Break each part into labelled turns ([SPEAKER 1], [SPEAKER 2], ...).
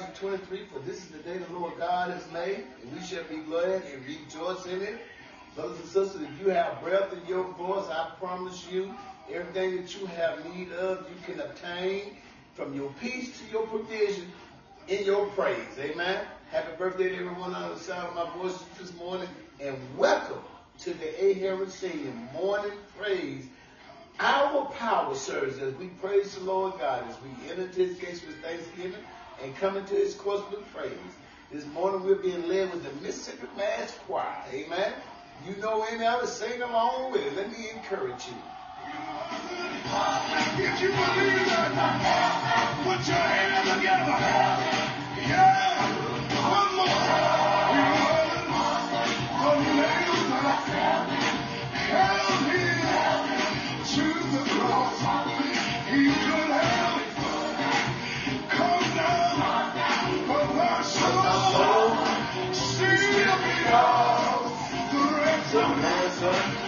[SPEAKER 1] 2023. For this is the day the Lord God has made, and we shall be glad and rejoice in it. Brothers and sisters, if you have breath in your voice, I promise you, everything that you have need of, you can obtain from your peace to your provision in your praise. Amen. Happy birthday to everyone on the sound of my voice this morning, and welcome to the A. Herod Stadium morning praise. Our power serves as we praise the Lord God as we enter into his gates with thanksgiving and come into his courts with praise. This morning we're being led with the Mississippi Mass Choir. Amen. You know any other, sing along with it. Let me encourage you.
[SPEAKER 2] If you believe that, put your hands together. Yeah. One more. Held him to the cross. son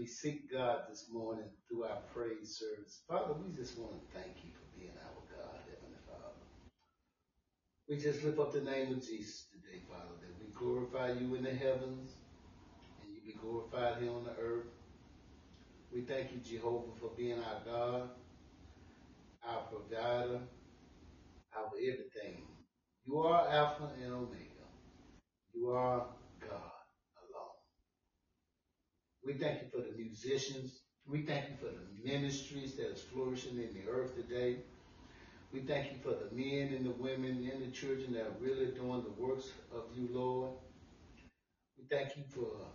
[SPEAKER 1] we seek God this morning through our praise service. Father, we just want to thank you for being our God, Heavenly Father. We just lift up the name of Jesus today, Father, that we glorify you in the heavens and you be glorified here on the earth. We thank you, Jehovah, for being our God, our provider, our everything. You are Alpha and Omega. You are we thank you for the musicians. We thank you for the ministries that is flourishing in the earth today. We thank you for the men and the women and the children that are really doing the works of you, Lord. We thank you for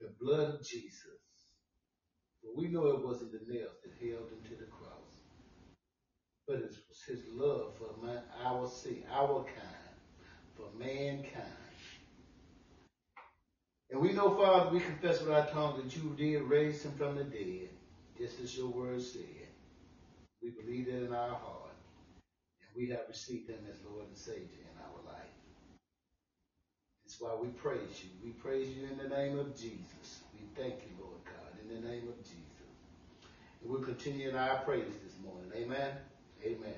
[SPEAKER 1] the blood of Jesus. For we know it wasn't the nails that held him to the cross, but it was his love for my, our sake, our kind, for mankind. And we know, Father, we confess with our tongue that you did raise him from the dead, just as your word said. We believe it in our heart, and we have received him as Lord and Savior in our life. That's why we praise you. We praise you in the name of Jesus. We thank you, Lord God, in the name of Jesus. And we'll continue in our praise this morning. Amen. Amen.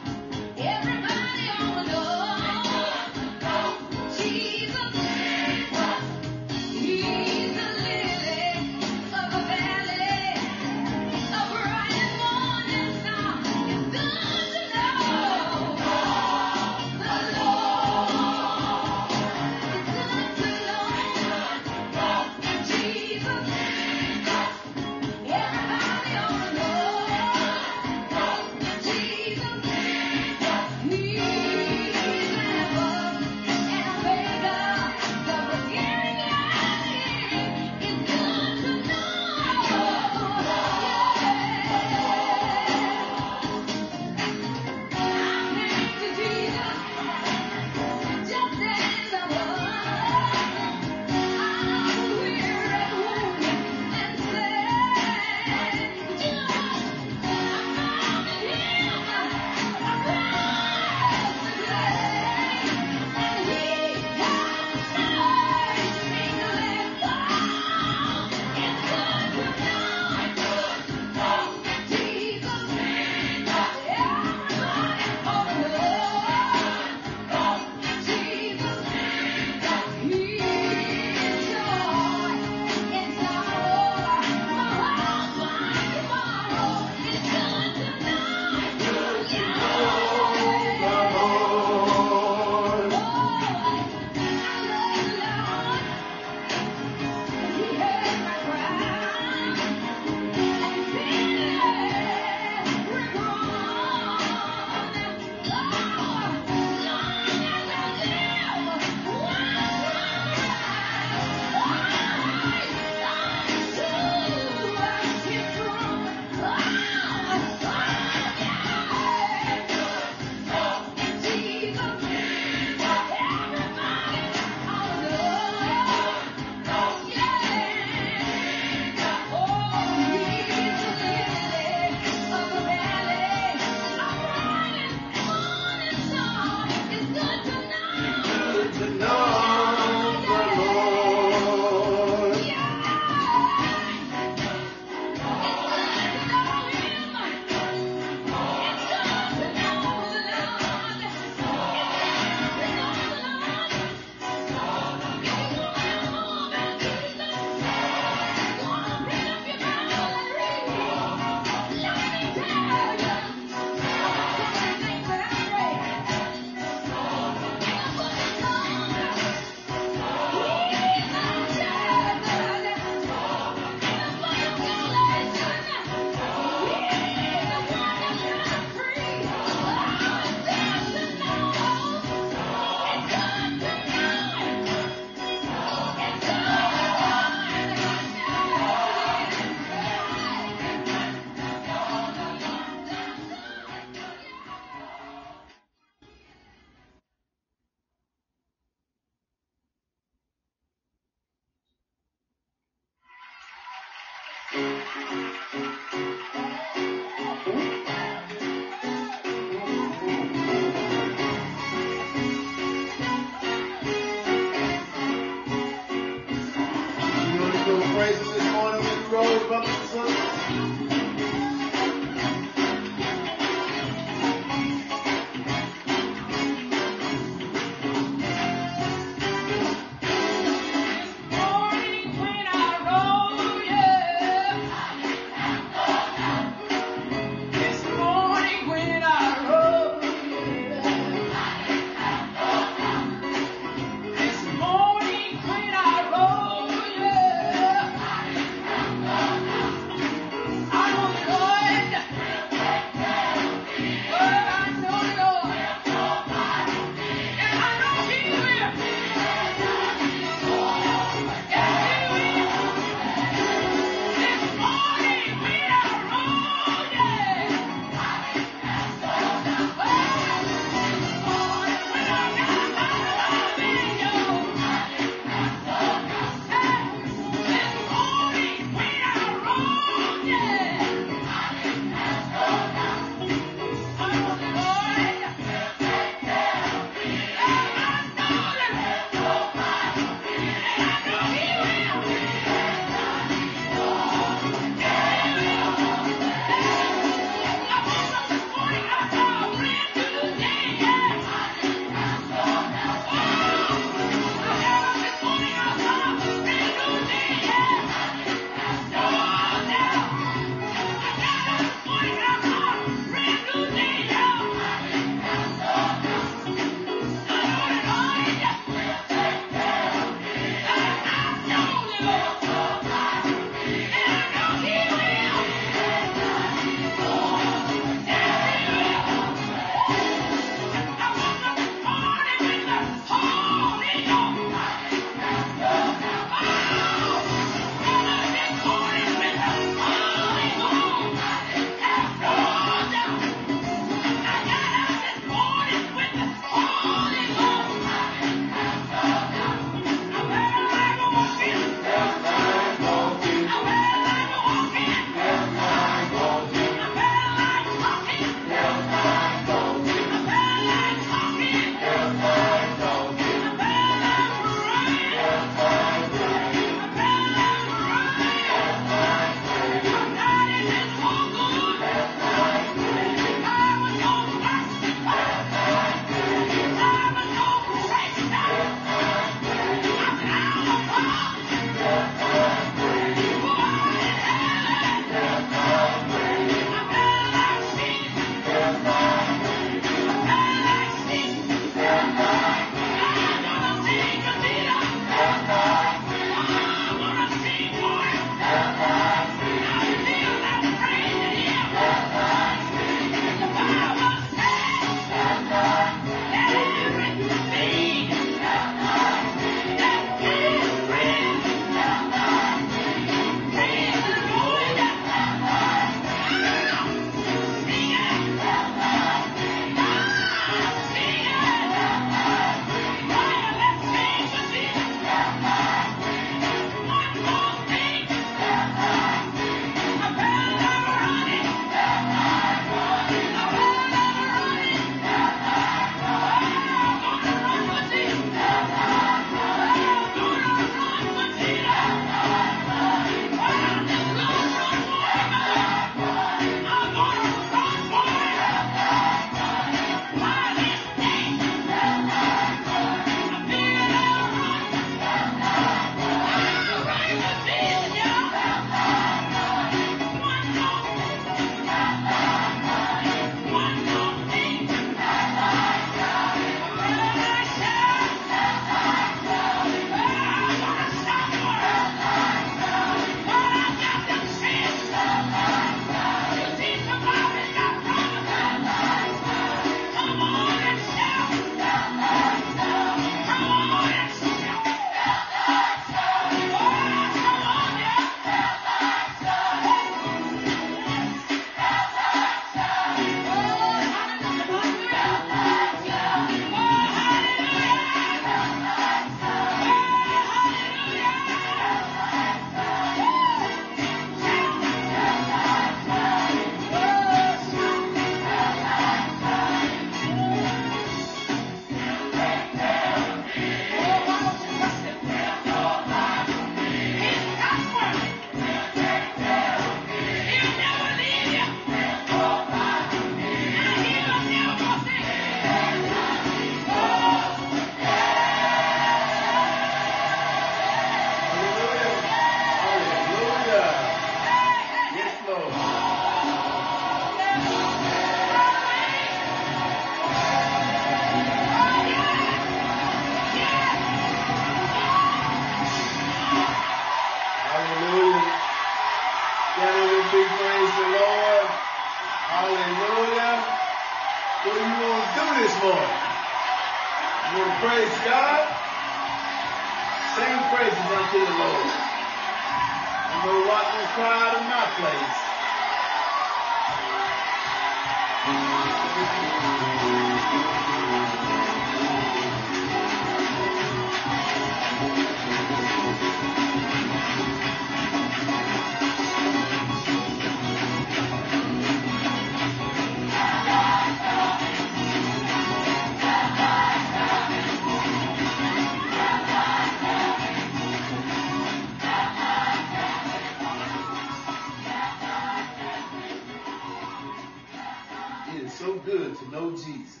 [SPEAKER 1] So good to know Jesus.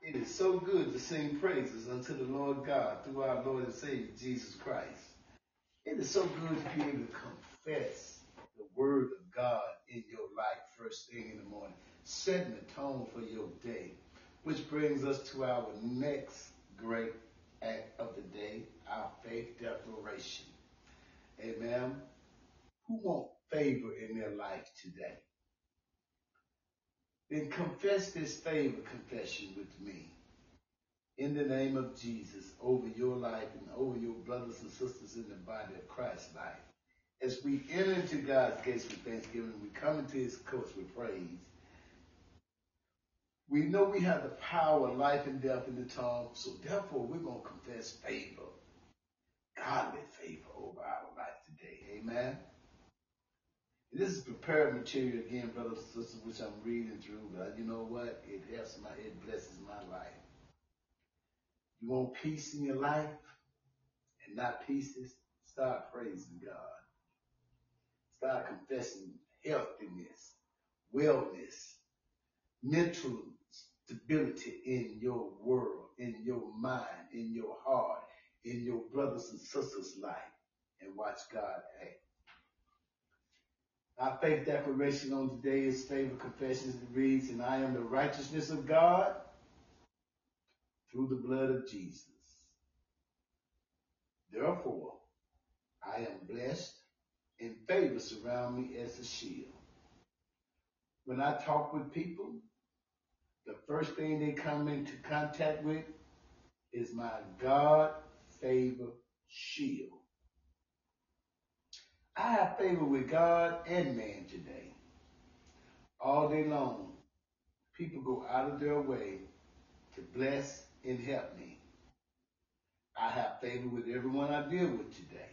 [SPEAKER 1] It is so good to sing praises unto the Lord God through our Lord and Savior Jesus Christ. It is so good to be able to confess the word of God in your life first thing in the morning, setting the tone for your day, which brings us to our next great act of the day, our faith declaration. Amen. Who want favor in their life today? Then confess this favor confession with me. In the name of Jesus, over your life and over your brothers and sisters in the body of Christ's life. As we enter into God's gates with thanksgiving, we come into his courts with praise. We know we have the power of life and death in the tongue, so therefore we're going to confess favor, godly favor over our life today. Amen. This is prepared material again, brothers and sisters, which I'm reading through. But you know what? It helps my, it blesses my life. You want peace in your life and not pieces? Start praising God. Start confessing healthiness, wellness, mental stability in your world, in your mind, in your heart, in your brothers and sisters' life, and watch God act. Our faith declaration on today is favor confessions. Reads, and I am the righteousness of God through the blood of Jesus. Therefore, I am blessed and favor surround me as a shield. When I talk with people, the first thing they come into contact with is my God favor shield. I have favor with God and man today. All day long, people go out of their way to bless and help me. I have favor with everyone I deal with today.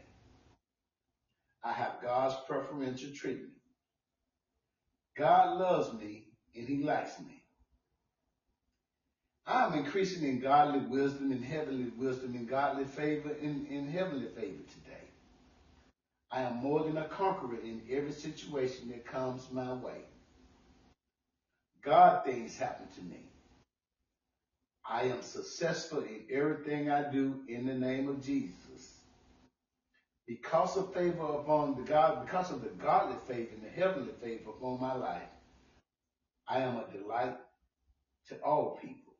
[SPEAKER 1] I have God's preferential treatment. God loves me and he likes me. I am increasing in godly wisdom and heavenly wisdom and godly favor and, and heavenly favor today. I am more than a conqueror in every situation that comes my way. God things happen to me. I am successful in everything I do in the name of Jesus. Because of favor upon the God, because of the godly favor and the heavenly favor upon my life, I am a delight to all people.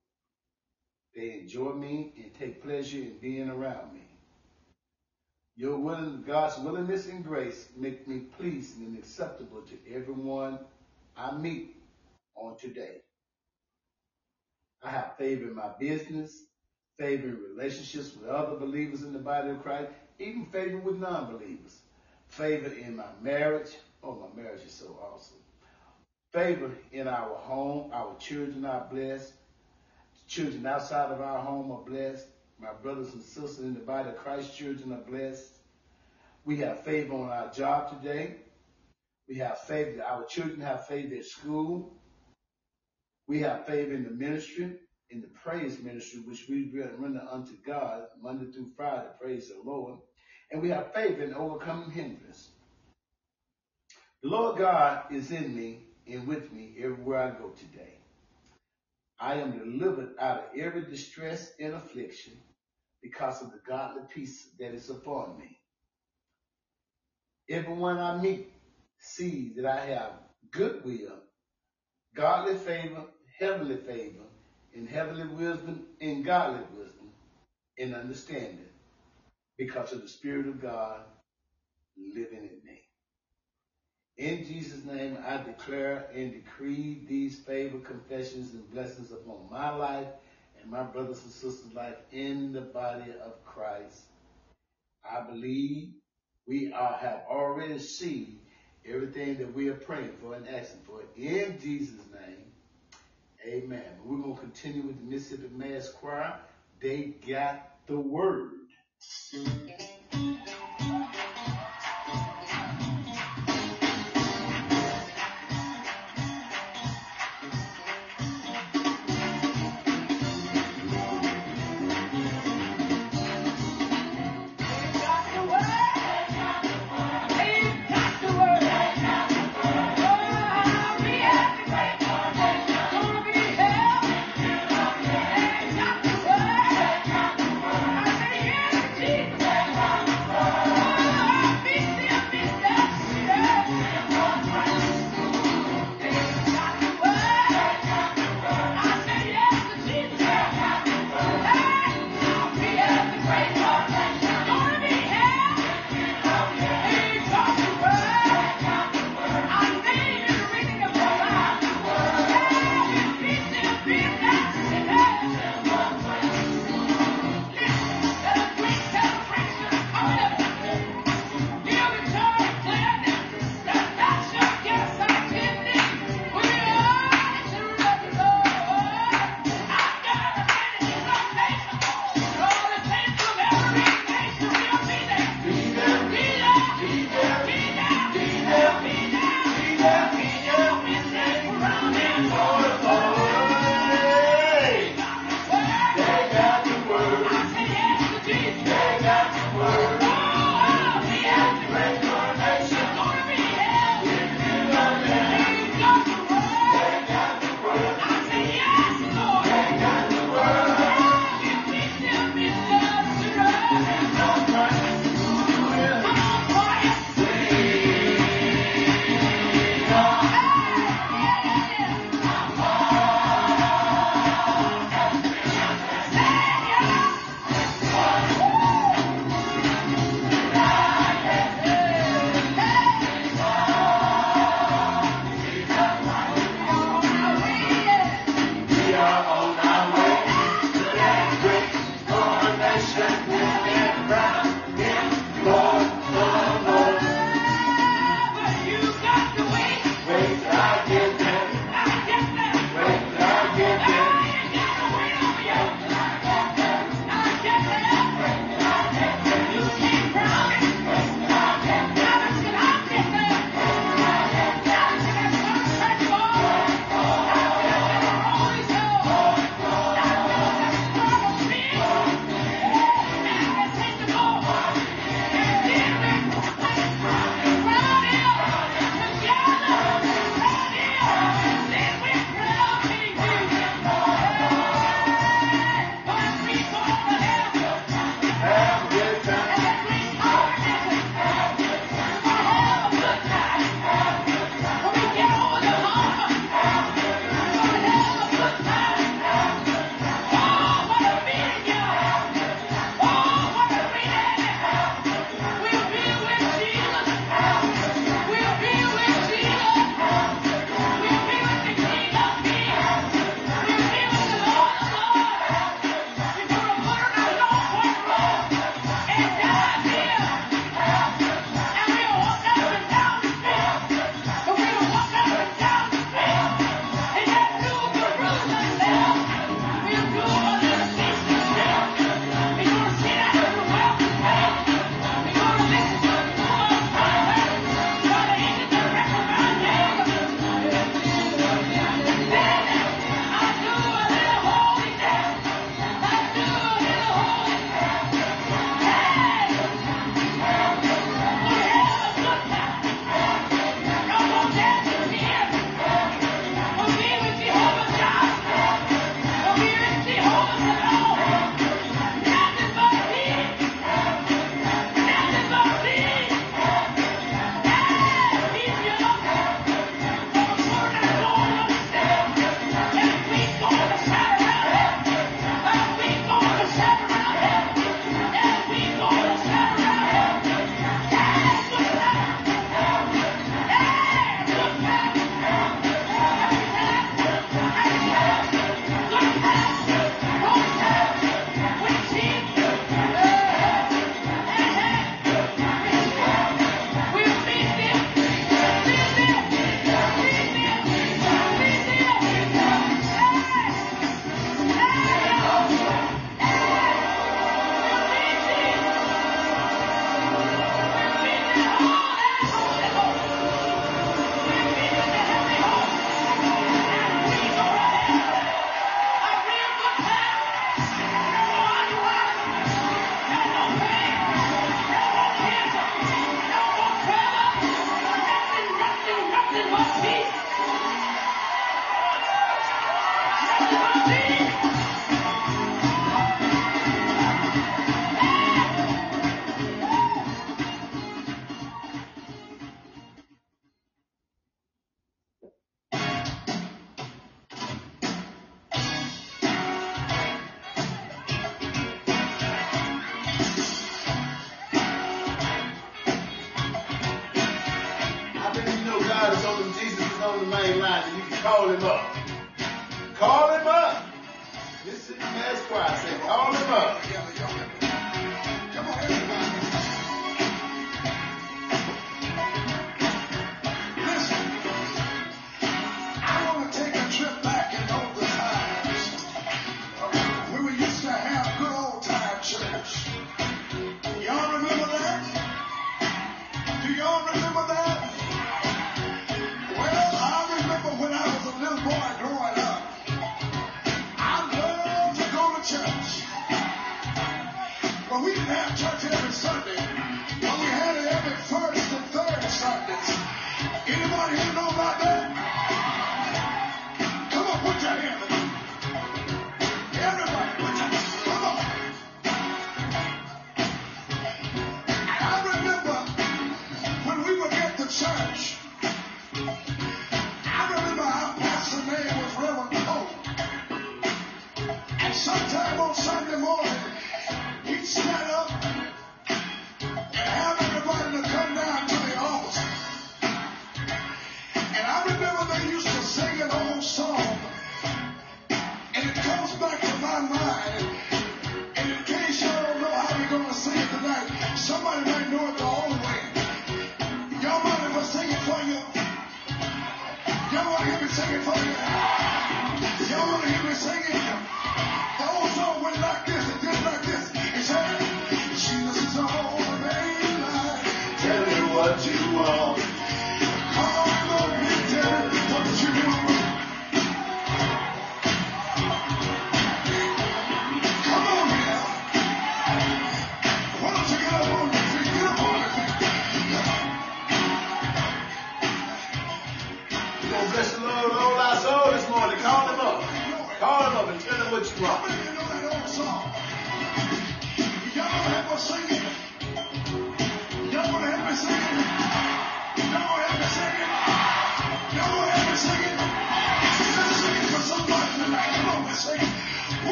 [SPEAKER 1] They enjoy me and take pleasure in being around me. Your willing, God's willingness and grace make me pleasing and acceptable to everyone I meet on today. I have favor in my business, favor in relationships with other believers in the body of Christ, even favor with non-believers. Favor in my marriage. Oh, my marriage is so awesome. Favor in our home. Our children are blessed. Children outside of our home are blessed. My brothers and sisters in the body of Christ, children are blessed. We have favor on our job today. We have favor. Our children have favor at school. We have favor in the ministry, in the praise ministry, which we render unto God Monday through Friday. Praise the Lord. And we have favor in overcoming hindrance. The Lord God is in me and with me everywhere I go today. I am delivered out of every distress and affliction because of the godly peace that is upon me. Everyone I meet sees that I have goodwill, godly favor, heavenly favor, and heavenly wisdom and godly wisdom and understanding because of the Spirit of God living in me. In Jesus' name, I declare and decree these favor, confessions, and blessings upon my life in my brothers and sisters' life in the body of Christ. I believe we are, have already seen everything that we are praying for and asking for in Jesus' name. Amen. We're going to continue with the Mississippi Mass Choir. They got the word.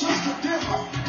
[SPEAKER 2] Her
[SPEAKER 1] a was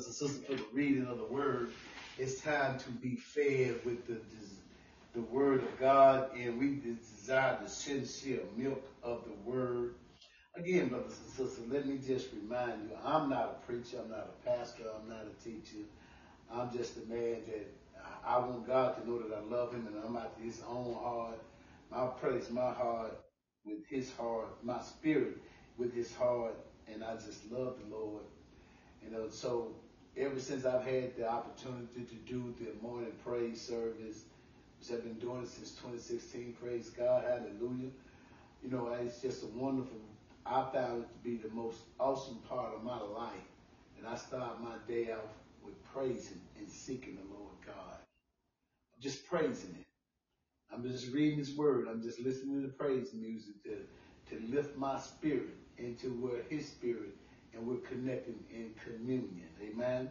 [SPEAKER 1] brothers and sisters, for the reading of the word. It's time to be fed with the, the word of God, and we desire the sincere milk of the word. Again, brothers and sisters, let me just remind you, I'm not a preacher, I'm not a pastor, I'm not a teacher. I'm just a man that I want God to know that I love him and I'm after his own heart. I praise my heart with his heart, my spirit with his heart, and I just love the Lord. You know, so ever since I've had the opportunity to do the morning praise service, which I've been doing since 2016, praise God, hallelujah. You know, it's just a wonderful, I found it to be the most awesome part of my life. And I start my day off with praising and seeking the Lord God. Just praising it. I'm just reading His Word. I'm just listening to the praise music to, to lift my spirit into where His Spirit and we're connecting in communion. Amen.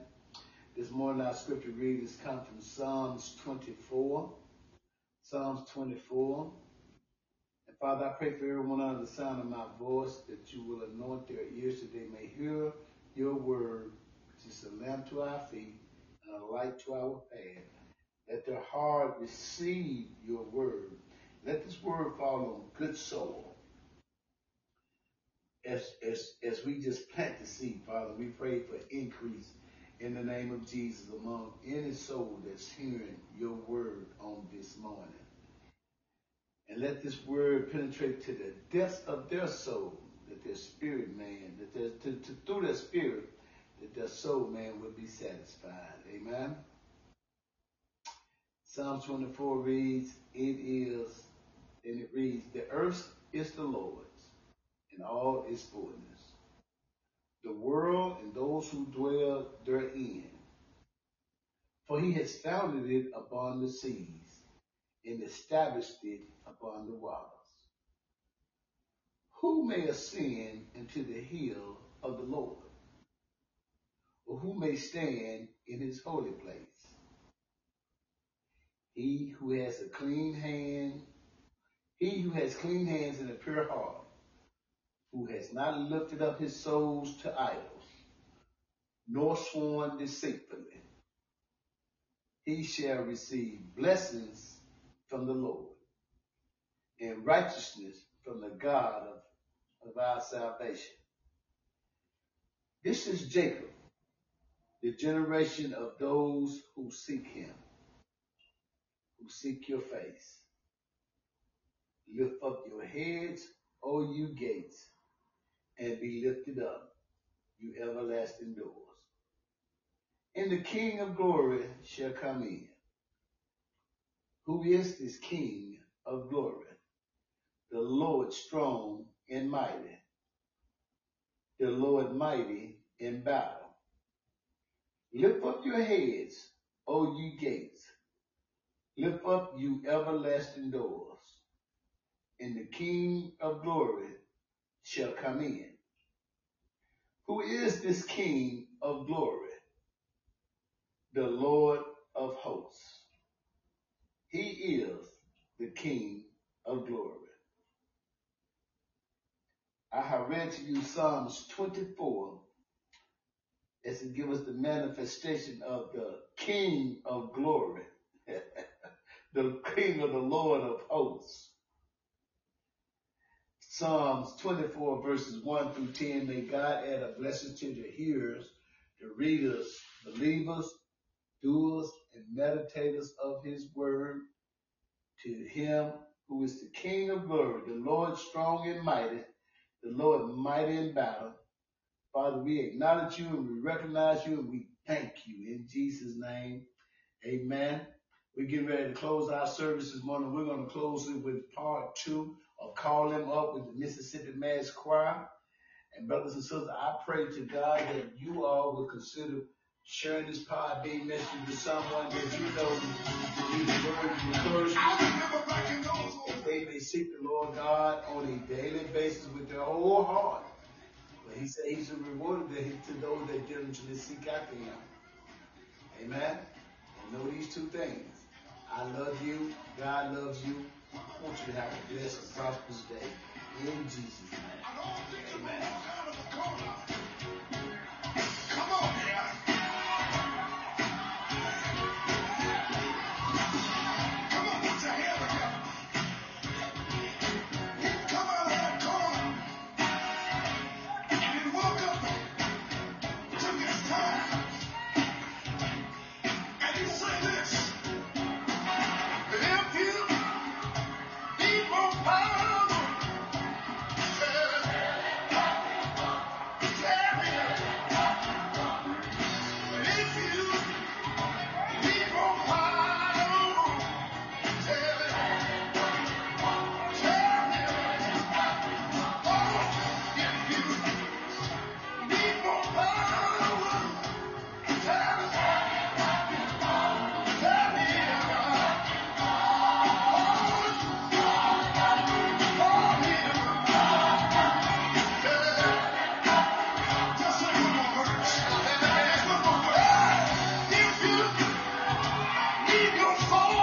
[SPEAKER 1] This morning our scripture readings come from Psalms 24. Psalms 24. And Father, I pray for everyone under the sound of my voice that you will anoint their ears that they may hear your word, which is a lamp to our feet and a light to our path. Let their heart receive your word. Let this word fall on good soil as, as, as we just plant the seed, Father, we pray for increase in the name of Jesus among any soul that's hearing your word on this morning. And let this word penetrate to the depths of their soul, that their spirit man, that their, to, to, through their spirit, that their soul man will be satisfied. Amen. Psalm 24 reads, it is, and it reads, the earth is the Lord in all its fullness, the world and those who dwell therein. For he has founded it upon the seas and established it upon the waters. Who may ascend into the hill of the Lord? Or who may stand in his holy place? He who has a clean hand, he who has clean hands and a pure heart, who has not lifted up his souls to idols, nor sworn deceitfully, he shall receive blessings from the Lord and righteousness from the God of, of our salvation. This is Jacob, the generation of those who seek him, who seek your face. Lift up your heads, O you gates, and be lifted up, you everlasting doors. And the King of glory shall come in. Who is this King of glory? The Lord strong and mighty. The Lord mighty in battle. Lift up your heads, O ye gates. Lift up, you everlasting doors. And the King of glory shall come in. Who is this King of glory? The Lord of hosts. He is the King of glory. I have read to you Psalms 24 as to give us the manifestation of the King of glory, the King of the Lord of hosts. Psalms 24 verses 1 through 10. May God add a blessing to the hearers, the readers, believers, doers, and meditators of his word. To him who is the King of glory, the Lord strong and mighty, the Lord mighty in battle. Father, we acknowledge you and we recognize you and we thank you in Jesus' name. Amen. We get ready to close our service this morning. We're going to close it with part two of Call Him Up with the Mississippi Mass Choir. And brothers and sisters, I pray to God that you all will consider sharing this Podbean message with someone that you know needs a word of encouragement. They may seek the Lord God on a daily basis with their whole heart. But he said he's a rewarder to those that diligently seek after him. Amen. And know these two things. I love you. God loves you. I want you to have the best, prosperous day. In Jesus' name. Amen. You your phone.